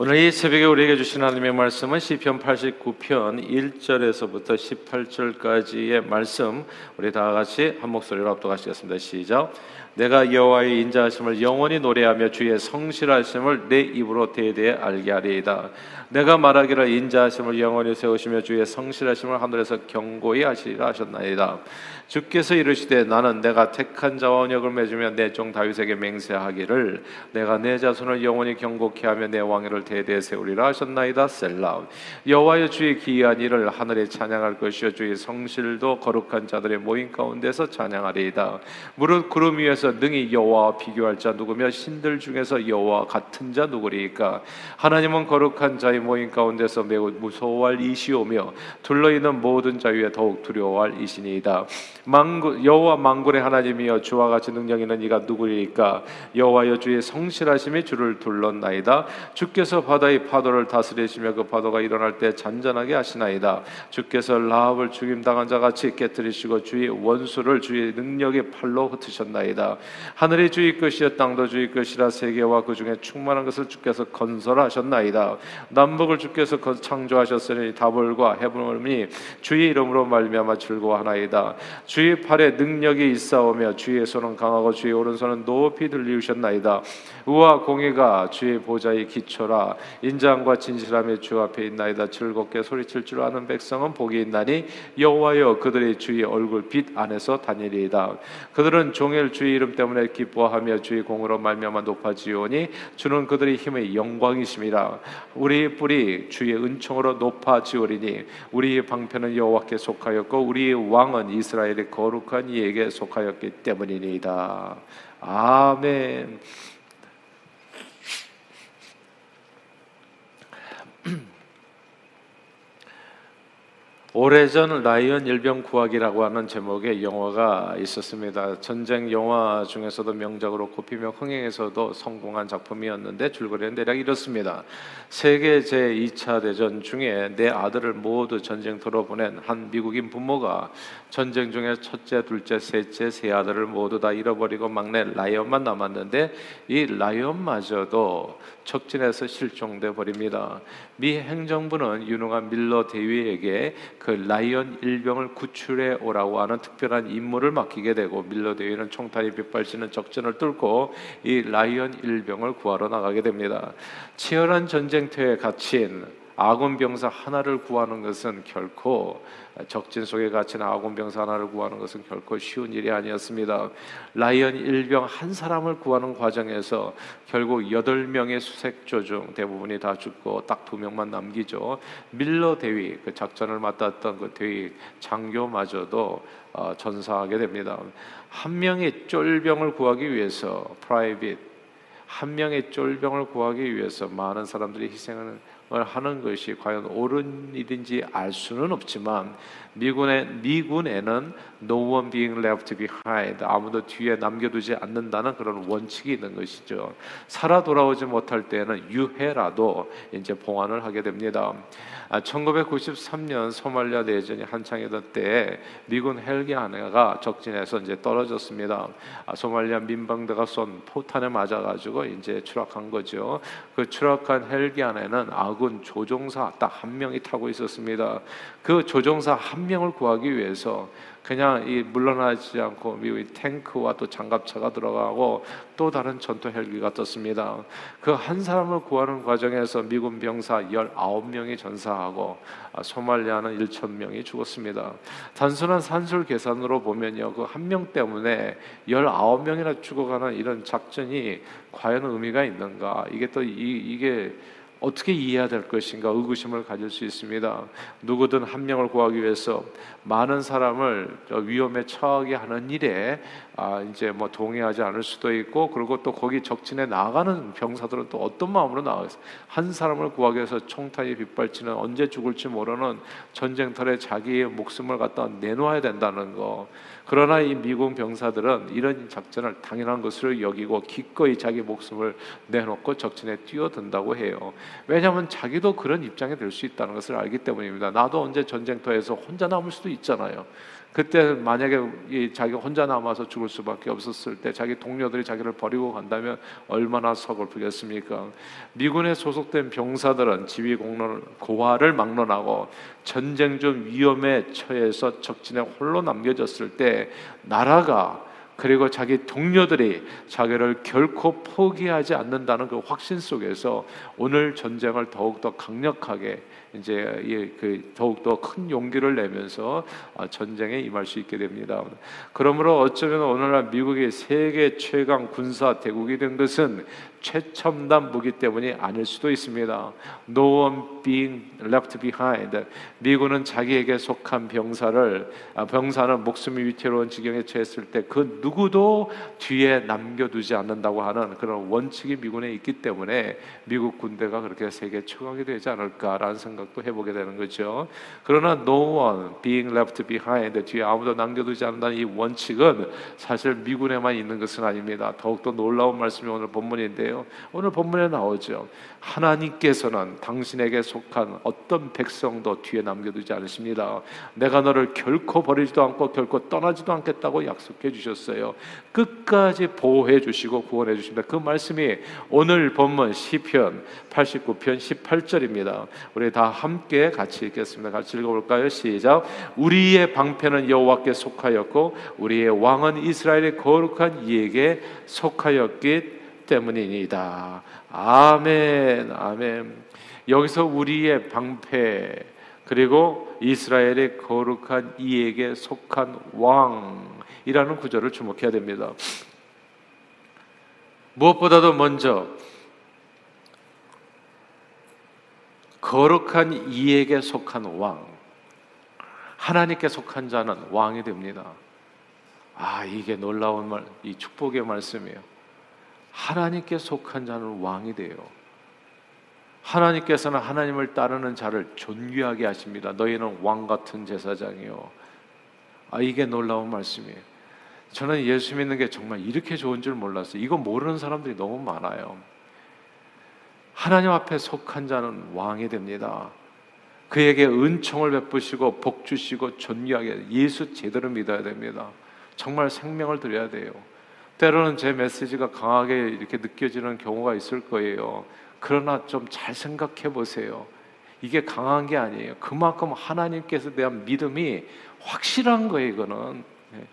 오늘 이 새벽에 우리에게 주신 하나님의 말씀은 시편 89편 1절에서부터 18절까지의 말씀 우리 다 같이 한 목소리로 합독하시겠습니다. 시작. 내가 여호와의 인자하심을 영원히 노래하며 주의 성실하심을 내 입으로 대대에 알게 하리이다. 내가 말하기를 인자하심을 영원히 세우시며 주의 성실하심을 하늘에서 경고히 하시리라 하셨나이다. 주께서 이르시되 나는 내가 택한 자와 언약을 맺으며 내 종 다윗에게 맹세하기를 내가 내 자손을 영원히 경고케 하며 내 왕위를 대대에 세우리라 하셨나이다. 셀라. 여호와여 주의 기이한 일을 하늘에 찬양할 것이요 주의 성실도 거룩한 자들의 모임 가운데서 찬양하리이다. 무릇 구름 위에서 능히 여호와와 비교할 자 누구며 신들 중에서 여호와 같은 자 누구리이까 하나님은 거룩한 자의 모임 가운데서 매우 무서워할 이시오며 둘러 있는 모든 자 위에 더욱 두려워할 이시니이다. 망구, 여호와 망군의 하나님이여 주와 같이 능력 있는 이가 누구리까 여호와여 주의 성실하심이 주를 둘렀나이다 주께서 바다의 파도를 다스리시며 그 파도가 일어날 때 잔잔하게 하시나이다. 주께서 라합을 죽임 당한 자 같이 깨뜨리시고 주의 원수를 주의 능력의 팔로 흩으셨나이다. 하늘이 주의 것이여 땅도 주의 것이라 세계와 그 중에 충만한 것을 주께서 건설하셨나이다. 남북을 주께서 창조하셨으니 다볼과 해분이 주의 이름으로 말미암아 즐거워하나이다. 주의 팔에 능력이 있사오며 주의 손은 강하고 주의 오른손은 높이 들리우셨나이다. 우와 공의가 주의 보좌의 기초라 인장과 진실함이 주 앞에 있나이다. 즐겁게 소리칠 줄 아는 백성은 복이 있나니 여호와여 그들의 주의 얼굴 빛 안에서 다니리이다. 그들은 종일 주의 이름 때문에 기뻐하며 주의 공으로 말미암아 높아지오니 주는 그들의 힘의 영광이심이라. 우리 뿔이 주의 은총으로 높아지오리니 우리의 방편은 여호와께 속하였고 우리의 왕은 이스라엘 이스라엘의 거룩한 이에게 속하였기 때문이니이다. 아멘. 오래전 라이언 일병 구하기라고 하는 제목의 영화가 있었습니다. 전쟁 영화 중에서도 명작으로 꼽히며 흥행에서도 성공한 작품이었는데 줄거리는 대략 이렇습니다. 세계 제2차 대전 중에 내 아들을 모두 전쟁터로 보낸 한 미국인 부모가 전쟁 중에 첫째, 둘째, 셋째, 세 아들을 모두 다 잃어버리고 막내 라이언만 남았는데 이 라이언마저도 척진해서 실종돼 버립니다. 미 행정부는 유능한 밀러 대위에게 그 라이언 일병을 구출해 오라고 하는 특별한 임무를 맡기게 되고 밀러 대위는 총탄이 빗발치는 적전을 뚫고 이 라이언 일병을 구하러 나가게 됩니다. 치열한 전쟁터에 갇힌 아군 병사 하나를 구하는 것은 결코 적진 속에 갇힌 아군 병사 하나를 구하는 것은 결코 쉬운 일이 아니었습니다. 라이언 일병 한 사람을 구하는 과정에서 결국 여덟 명의 수색조 중 대부분이 다 죽고 딱 두 명만 남기죠. 밀러 대위 그 작전을 맡았던 그 대위 장교마저도 어, 전사하게 됩니다. 한 명의 쫄병을 구하기 위해서 프라이빗 한 명의 쫄병을 구하기 위해서 많은 사람들이 희생을 하는 것이 과연 옳은 일인지 알 수는 없지만 미군의 미군에는 no one being left behind 아무도 뒤에 남겨두지 않는다는 그런 원칙이 있는 것이죠. 살아 돌아오지 못할 때에는 유해라도 이제 봉환을 하게 됩니다. 1993년 아, 소말리아 내전이 한창이던 때에 미군 헬기 하나가 적진에서 이제 떨어졌습니다. 아, 소말리아 민방대가 쏜 포탄에 맞아가지고 이제 추락한 거죠. 그 추락한 헬기 안에는 아군 조종사 딱 한 명이 타고 있었습니다. 그 조종사 한 명을 구하기 위해서 그냥 이 물러나지 않고 미국의 탱크와 또 장갑차가 들어가고 또 다른 전투 헬기가 떴습니다. 그 한 사람을 구하는 과정에서 미군 병사 19명이 전사하고 아, 소말리아는 1천 명이 죽었습니다. 단순한 산술 계산으로 보면요. 그 한 명 때문에 19명이나 죽어가는 이런 작전이 과연 의미가 있는가? 이게 또 이, 이게 어떻게 이해해야 될 것인가 의구심을 가질 수 있습니다. 누구든 한 명을 구하기 위해서 많은 사람을 위험에 처하게 하는 일에 아 이제 뭐 동의하지 않을 수도 있고 그리고 또 거기 적진에 나가는 병사들은 또 어떤 마음으로 나가겠어요? 한 사람을 구하기 위해서 총탄이 빗발치는 언제 죽을지 모르는 전쟁터에 자기의 목숨을 갖다 내놓아야 된다는 거. 그러나 이 미군 병사들은 이런 작전을 당연한 것으로 여기고 기꺼이 자기 목숨을 내놓고 적진에 뛰어든다고 해요. 왜냐하면 자기도 그런 입장에 들 수 있다는 것을 알기 때문입니다. 나도 언제 전쟁터에서 혼자 남을 수도 있잖아요. 그때 만약에 자기가 혼자 남아서 죽을 수밖에 없었을 때 자기 동료들이 자기를 버리고 간다면 얼마나 서글프겠습니까? 미군에 소속된 병사들은 지휘 공로를 고화를 막론하고 전쟁 중 위험에 처해서 적진에 홀로 남겨졌을 때 나라가 그리고 자기 동료들이 자기를 결코 포기하지 않는다는 그 확신 속에서 오늘 전쟁을 더욱 더 강력하게 이제 그 더욱 더 큰 용기를 내면서 아, 전쟁에 임할 수 있게 됩니다. 그러므로 어쩌면 오늘날 미국이 세계 최강 군사 대국이 된 것은 최첨단 무기 때문이 아닐 수도 있습니다. No one being left behind. 미군은 자기에게 속한 병사를 아, 병사는 목숨이 위태로운 지경에 처했을 때 그 누구도 뒤에 남겨두지 않는다고 하는 그런 원칙이 미군에 있기 때문에 미국 군대가 그렇게 세계 최강이 되지 않을까라는 생각도 해보게 되는 거죠. 그러나 no one being left behind 뒤에 아무도 남겨두지 않는다는 이 원칙은 사실 미군에만 있는 것은 아닙니다. 더욱더 놀라운 말씀이 오늘 본문인데 있는데요. 오늘 본문에 나오죠. 하나님께서는 당신에게 속한 어떤 백성도 뒤에 남겨두지 않으십니다. 내가 너를 결코 버리지도 않고 결코 떠나지도 않겠다고 약속해 주셨어요. 끝까지 보호해 주시고 구원해 주십니다. 그 말씀이 오늘 본문 시편 89편 18절입니다. 우리 다 함께 같이 읽겠습니다. 같이 읽어볼까요? 시작. 우리의 방패는 여호와께 속하였고 우리의 왕은 이스라엘의 거룩한 이에게 속하였기 때문이니다. 아멘, 아멘. 여기서 우리의 방패 그리고 이스라엘의 거룩한 이에게 속한 왕이라는 구절을 주목해야 됩니다. 무엇보다도 먼저 거룩한 이에게 속한 왕, 하나님께 속한 자는 왕이 됩니다. 아, 이게 놀라운 말, 이 축복의 말씀이에요. 하나님께 속한 자는 왕이 돼요. 하나님께서는 하나님을 따르는 자를 존귀하게 하십니다. 너희는 왕 같은 제사장이요. 아 이게 놀라운 말씀이에요. 저는 예수 믿는 게 정말 이렇게 좋은 줄 몰랐어요. 이거 모르는 사람들이 너무 많아요. 하나님 앞에 속한 자는 왕이 됩니다. 그에게 은총을 베푸시고 복 주시고 존귀하게 예수 제대로 믿어야 됩니다. 정말 생명을 드려야 돼요. 때로는 제 메시지가 강하게 이렇게 느껴지는 경우가 있을 거예요. 그러나 좀 잘 생각해 보세요. 이게 강한 게 아니에요. 그만큼 하나님께서 대한 믿음이 확실한 거예요, 이거는. 네.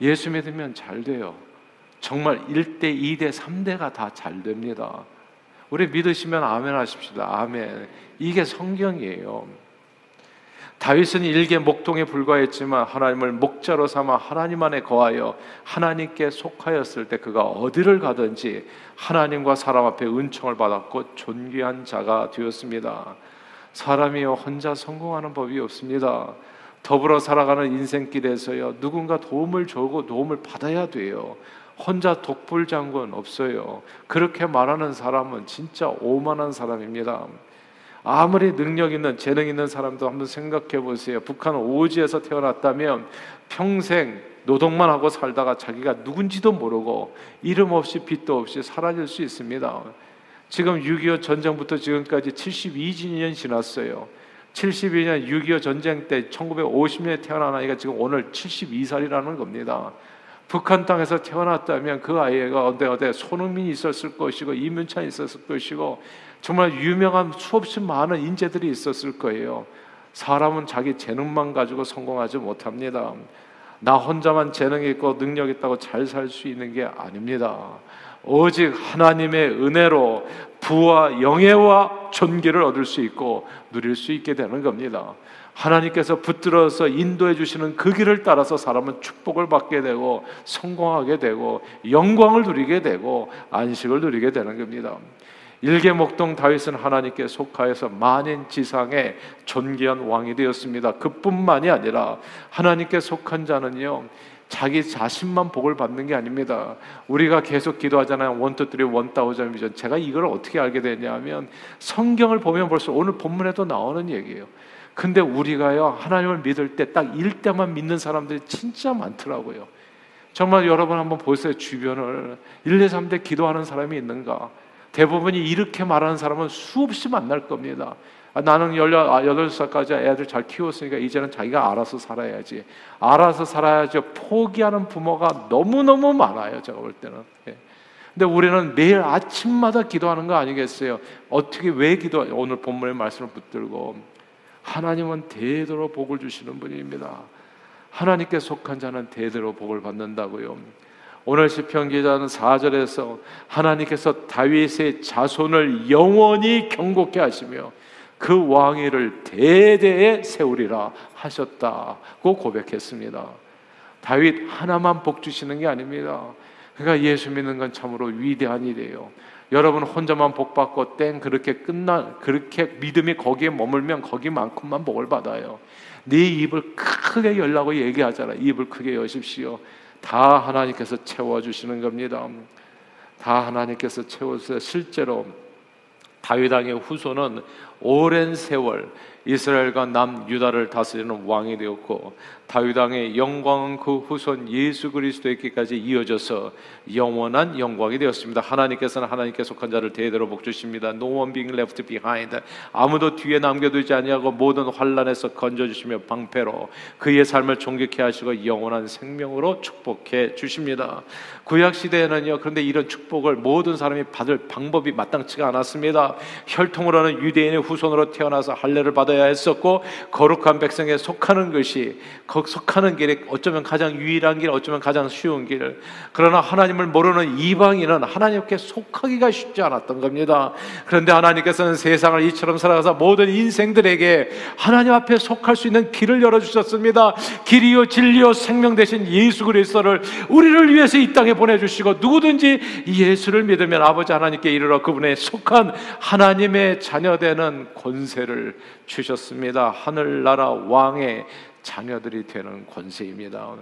예수 믿으면 잘 돼요. 정말 1대, 2대, 3대가 다 잘 됩니다. 우리 믿으시면 아멘 하십시다. 아멘. 이게 성경이에요. 다윗은 일개 목동에 불과했지만 하나님을 목자로 삼아 하나님 안에 거하여 하나님께 속하였을 때 그가 어디를 가든지 하나님과 사람 앞에 은총을 받았고 존귀한 자가 되었습니다. 사람이 혼자 성공하는 법이 없습니다. 더불어 살아가는 인생길에서요 누군가 도움을 주고 도움을 받아야 돼요. 혼자 독불장군 없어요. 그렇게 말하는 사람은 진짜 오만한 사람입니다. 아무리 능력 있는 재능 있는 사람도 한번 생각해 보세요. 북한 오지에서 태어났다면 평생 노동만 하고 살다가 자기가 누군지도 모르고 이름 없이 빛도 없이 사라질 수 있습니다. 지금 6.25 전쟁부터 지금까지 72주년 지났어요. 72년 6.25 전쟁 때 1950년에 태어난 아이가 지금 오늘 72살이라는 겁니다. 북한 땅에서 태어났다면 그 아이가 어디 어디 손흥민이 있었을 것이고 이문찬이 있었을 것이고 정말 유명한 수없이 많은 인재들이 있었을 거예요. 사람은 자기 재능만 가지고 성공하지 못합니다. 나 혼자만 재능이 있고 능력 있다고 잘 살 수 있는 게 아닙니다. 오직 하나님의 은혜로 부와 영예와 존귀를 얻을 수 있고 누릴 수 있게 되는 겁니다. 하나님께서 붙들어서 인도해 주시는 그 길을 따라서 사람은 축복을 받게 되고 성공하게 되고 영광을 누리게 되고 안식을 누리게 되는 겁니다. 일개목동 다윗은 하나님께 속하여서 만인 지상의 존귀한 왕이 되었습니다. 그뿐만이 아니라 하나님께 속한 자는요. 자기 자신만 복을 받는 게 아닙니다. 우리가 계속 기도하잖아요. one two three one thousand vision. 제가 이걸 어떻게 알게 됐냐면 성경을 보면 벌써 오늘 본문에도 나오는 얘기예요. 근데 우리가요 하나님을 믿을 때 딱 1대만 믿는 사람들이 진짜 많더라고요. 정말 여러분 한번 보세요 주변을 1, 2, 3대 기도하는 사람이 있는가? 대부분이 이렇게 말하는 사람은 수없이 만날 겁니다. 아, 나는 18살까지 애들 잘 키웠으니까 이제는 자기가 알아서 살아야지. 알아서 살아야지. 포기하는 부모가 너무너무 많아요. 제가 볼 때는. 예. 근데 우리는 매일 아침마다 기도하는 거 아니겠어요? 어떻게 왜 기도? 오늘 본문의 말씀을 붙들고 하나님은 대대로 복을 주시는 분입니다. 하나님께 속한 자는 대대로 복을 받는다고요. 오늘 시편 기자는 4절에서 하나님께서 다윗의 자손을 영원히 경고케 하시며 그 왕위를 대대에 세우리라 하셨다고 고백했습니다. 다윗 하나만 복 주시는 게 아닙니다. 그러니까 예수 믿는 건 참으로 위대한 일이에요. 여러분 혼자만 복 받고 땡 그렇게 끝나 그렇게 믿음이 거기에 머물면 거기만큼만 복을 받아요. 네 입을 크게 열라고 얘기하잖아. 입을 크게 여십시오. 다 하나님께서 채워 주시는 겁니다. 다 하나님께서 채워서 실제로 다윗 왕의 후손은 오랜 세월 이스라엘과 남유다를 다스리는 왕이 되었고 다윗 왕의 영광은 그 후손 예수 그리스도에게까지 이어져서 영원한 영광이 되었습니다. 하나님께서는 하나님께 속한 자를 대대로 복 주십니다. No one being left behind. 아무도 뒤에 남겨두지 아니하고 모든 환란에서 건져 주시며 방패로 그의 삶을 존귀케 하시고 영원한 생명으로 축복해 주십니다. 구약 시대에는요. 그런데 이런 축복을 모든 사람이 받을 방법이 마땅치가 않았습니다. 혈통으로는 유대인의 후손으로 태어나서 할례를 받아 야 했었고 거룩한 백성에 속하는 것이 속하는 길이 어쩌면 가장 유일한 길, 어쩌면 가장 쉬운 길. 그러나 하나님을 모르는 이방인은 하나님께 속하기가 쉽지 않았던 겁니다. 그런데 하나님께서는 세상을 이처럼 살아가서 모든 인생들에게 하나님 앞에 속할 수 있는 길을 열어 주셨습니다. 길이요 진리요 생명 되신 예수 그리스도를 우리를 위해서 이 땅에 보내 주시고 누구든지 예수를 믿으면 아버지 하나님께 이르러 그분의 속한 하나님의 자녀 되는 권세를 주 셨습니다. 하늘나라 왕의 자녀들이 되는 권세입니다.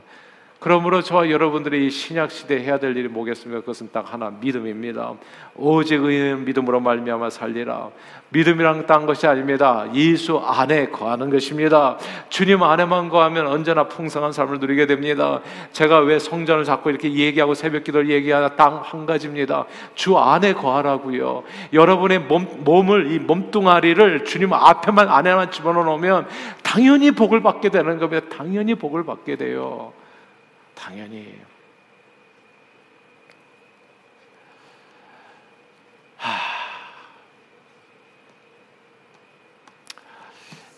그러므로 저와 여러분들이 이 신약 시대 해야 될 일이 뭐겠습니까? 그것은 딱 하나 믿음입니다. 오직 의인 믿음으로 말미암아 살리라. 믿음이란 딴 것이 아닙니다. 예수 안에 거하는 것입니다. 주님 안에만 거하면 언제나 풍성한 삶을 누리게 됩니다. 제가 왜 성전을 자꾸 이렇게 얘기하고 새벽기도를 얘기하나 딱 한 가지입니다. 주 안에 거하라고요. 여러분의 몸, 몸을 이 몸뚱아리를 주님 앞에만 안에만 집어넣어 놓으면 당연히 복을 받게 되는 겁니다. 당연히 복을 받게 돼요. 당연히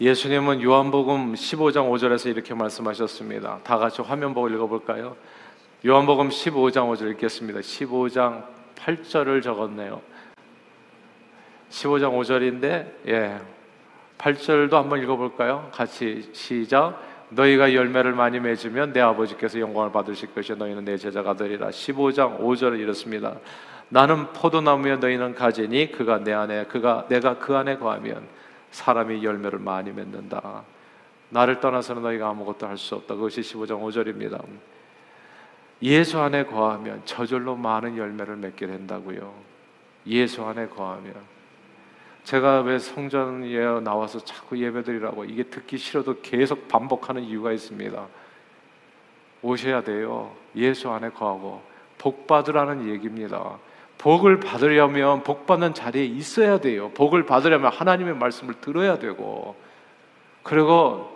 예수님은 요한복음 15장 5절에서 이렇게 말씀하셨습니다. 다 같이 화면 보고 읽어볼까요? 요한복음 15장 5절 읽겠습니다. 15장 8절을 적었네요. 15장 5절인데, 예. 8절도 한번 읽어볼까요? 같이 시작. 너희가 열매를 많이 맺으면 내 아버지께서 영광을 받으실 것이요 너희는 내 제자가 되리라. 15장 5절은 이렇습니다. 나는 포도나무에 너희는 가지니 그가 내 안에 그가 내가 그 안에 거하면 사람이 열매를 많이 맺는다. 나를 떠나서는 너희가 아무것도 할 수 없다. 그것이 15장 5절입니다. 예수 안에 거하면 저절로 많은 열매를 맺게 된다고요. 예수 안에 거하면 제가 왜 성전에 나와서 자꾸 예배드리라고 이게 듣기 싫어도 계속 반복하는 이유가 있습니다. 오셔야 돼요. 예수 안에 거하고 복 받으라는 얘기입니다. 복을 받으려면 복 받는 자리에 있어야 돼요. 복을 받으려면 하나님의 말씀을 들어야 되고 그리고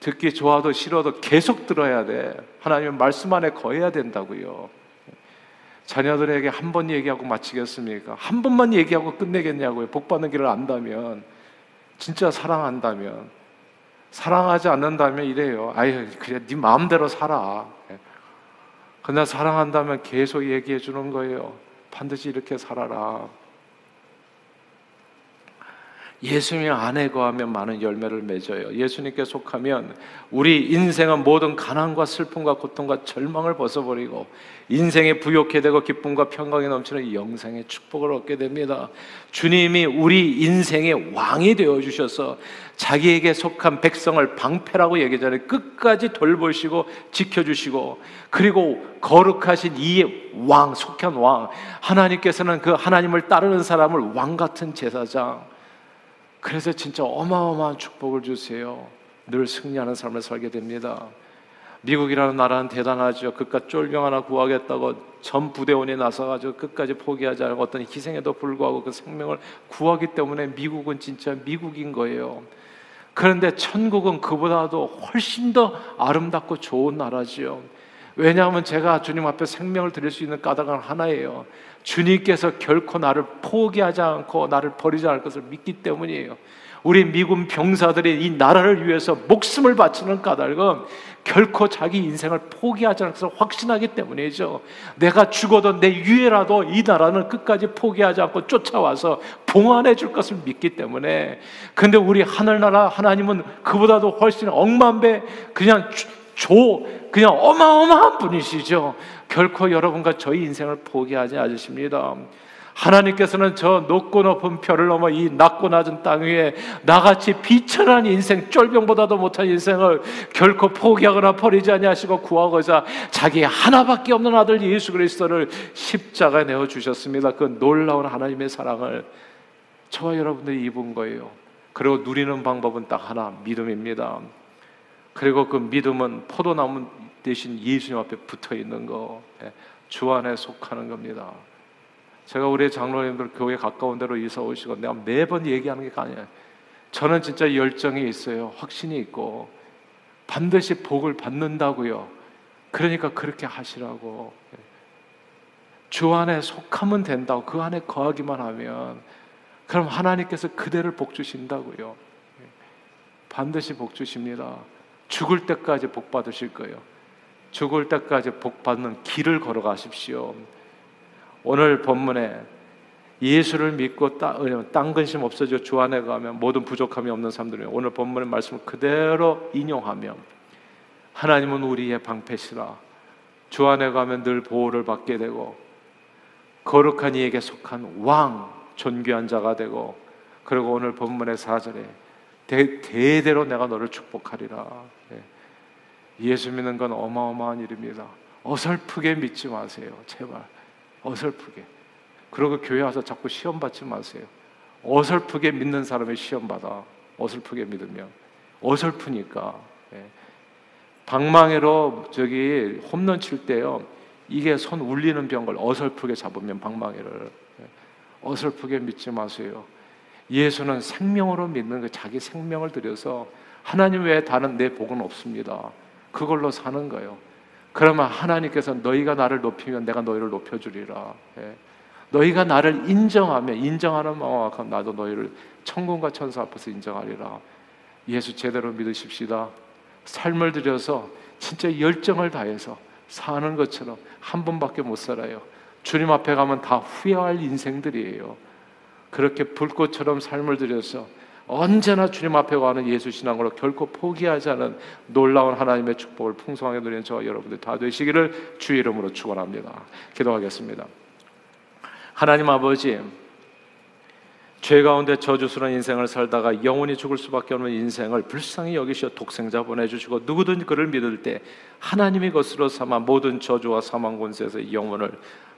듣기 좋아도 싫어도 계속 들어야 돼. 하나님의 말씀 안에 거해야 된다고요. 자녀들에게 한 번 얘기하고 마치겠습니까? 한 번만 얘기하고 끝내겠냐고요. 복 받는 길을 안다면 진짜 사랑한다면 사랑하지 않는다면 이래요. 아유 그래 네 마음대로 살아. 그러나 사랑한다면 계속 얘기해 주는 거예요. 반드시 이렇게 살아라. 예수님 안에 거하면 많은 열매를 맺어요. 예수님께 속하면 우리 인생은 모든 가난과 슬픔과 고통과 절망을 벗어버리고 인생에 부욕해 되고 기쁨과 평강이 넘치는 영생의 축복을 얻게 됩니다. 주님이 우리 인생의 왕이 되어 주셔서 자기에게 속한 백성을 방패라고 얘기 전에 끝까지 돌보시고 지켜주시고 그리고 거룩하신 이 왕, 속한 왕 하나님께서는 그 하나님을 따르는 사람을 왕 같은 제사장 그래서 진짜 어마어마한 축복을 주세요. 늘 승리하는 삶을 살게 됩니다. 미국이라는 나라는 대단하죠. 그깟 쫄병 하나 구하겠다고 전 부대원이 나서가지고 끝까지 포기하지 않고 어떤 희생에도 불구하고 그 생명을 구하기 때문에 미국은 진짜 미국인 거예요. 그런데 천국은 그보다도 훨씬 더 아름답고 좋은 나라지요. 왜냐하면 제가 주님 앞에 생명을 드릴 수 있는 까닭은 하나예요. 주님께서 결코 나를 포기하지 않고 나를 버리지 않을 것을 믿기 때문이에요. 우리 미군 병사들이 이 나라를 위해서 목숨을 바치는 까닭은 결코 자기 인생을 포기하지 않을 것을 확신하기 때문이죠. 내가 죽어도 내 유해라도 이 나라는 끝까지 포기하지 않고 쫓아와서 봉안해 줄 것을 믿기 때문에. 근데 우리 하늘나라 하나님은 그보다도 훨씬 억만배 그냥 조, 그냥 어마어마한 분이시죠. 결코 여러분과 저희 인생을 포기하지 않으십니다. 하나님께서는 저 높고 높은 별을 넘어 이 낮고 낮은 땅 위에 나같이 비천한 인생, 쫄병보다도 못한 인생을 결코 포기하거나 버리지 아니하시고 구하고자 자기 하나밖에 없는 아들 예수 그리스도를 십자가에 내어 주셨습니다. 그 놀라운 하나님의 사랑을 저와 여러분들이 입은 거예요. 그리고 누리는 방법은 딱 하나, 믿음입니다. 그리고 그 믿음은 포도나무 대신 예수님 앞에 붙어 있는 거, 예, 주 안에 속하는 겁니다. 제가 우리 장로님들 교회 가까운 데로 이사 오시고 내가 매번 얘기하는 게 아니에요. 저는 진짜 열정이 있어요. 확신이 있고 반드시 복을 받는다고요. 그러니까 그렇게 하시라고. 주 안에 속하면 된다고 그 안에 거하기만 하면 그럼 하나님께서 그대를 복 주신다고요. 반드시 복 주십니다. 죽을 때까지 복 받으실 거예요. 죽을 때까지 복 받는 길을 걸어가십시오. 오늘 본문에 예수를 믿고 땅 근심 없어져 주 안에 가면 모든 부족함이 없는 사람들이 오늘 본문의 말씀을 그대로 인용하면 하나님은 우리의 방패시라 주 안에 가면 늘 보호를 받게 되고 거룩한 이에게 속한 왕 존귀한 자가 되고 그리고 오늘 본문의 사절에 대, 대대로 내가 너를 축복하리라 예. 예수 믿는 건 어마어마한 일입니다 어설프게 믿지 마세요 제발 어설프게. 그러고 교회 와서 자꾸 시험 받지 마세요. 어설프게 믿는 사람의 시험 받아. 어설프게 믿으면 어설프니까. 예. 방망이로 저기 홈런 칠 때요. 이게 손 울리는 병을 어설프게 잡으면 방망이를 예. 어설프게 믿지 마세요. 예수는 생명으로 믿는 그 자기 생명을 들여서 하나님 외에 다른 내 복은 없습니다. 그걸로 사는 거예요. 그러면 하나님께서 너희가 나를 높이면 내가 너희를 높여주리라. 예. 너희가 나를 인정하면 인정하는 마음과 나도 너희를 천군과 천사 앞에서 인정하리라. 예수 제대로 믿으십시다. 삶을 들여서 진짜 열정을 다해서 사는 것처럼 한 번밖에 못 살아요. 주님 앞에 가면 다 후회할 인생들이에요. 그렇게 불꽃처럼 삶을 들여서 언제나 주님 앞에 가는 예수 신앙으로 결코 포기하지 않은 놀라운 하나님의 축복을 풍성하게 누리는 저와 여러분들 다 되시기를 주 이름으로 축원합니다. 기도하겠습니다. 하나님 아버지 죄 가운데 저주스러운 인생을 살다가 영원히 죽을 수밖에 없는 인생을 불쌍히 여기시어 독생자 보내주시고 누구든 그를 믿을 때 하나님의 것으로 삼아 모든 저주와 사망 권세에서 영혼을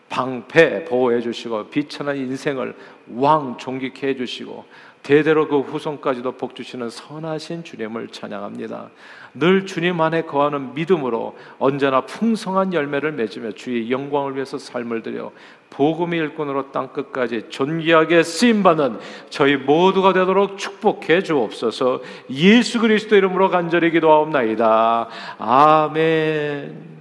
방패 보호해 주시고 비천한 인생을 왕 존귀케 해 주시고 대대로 그 후손까지도 복 주시는 선하신 주님을 찬양합니다. 늘 주님 안에 거하는 믿음으로 언제나 풍성한 열매를 맺으며 주의 영광을 위해서 삶을 들여 복음의 일꾼으로 땅 끝까지 존귀하게 쓰임 받는 저희 모두가 되도록 축복해 주옵소서. 예수 그리스도 이름으로 간절히 기도하옵나이다. 아멘.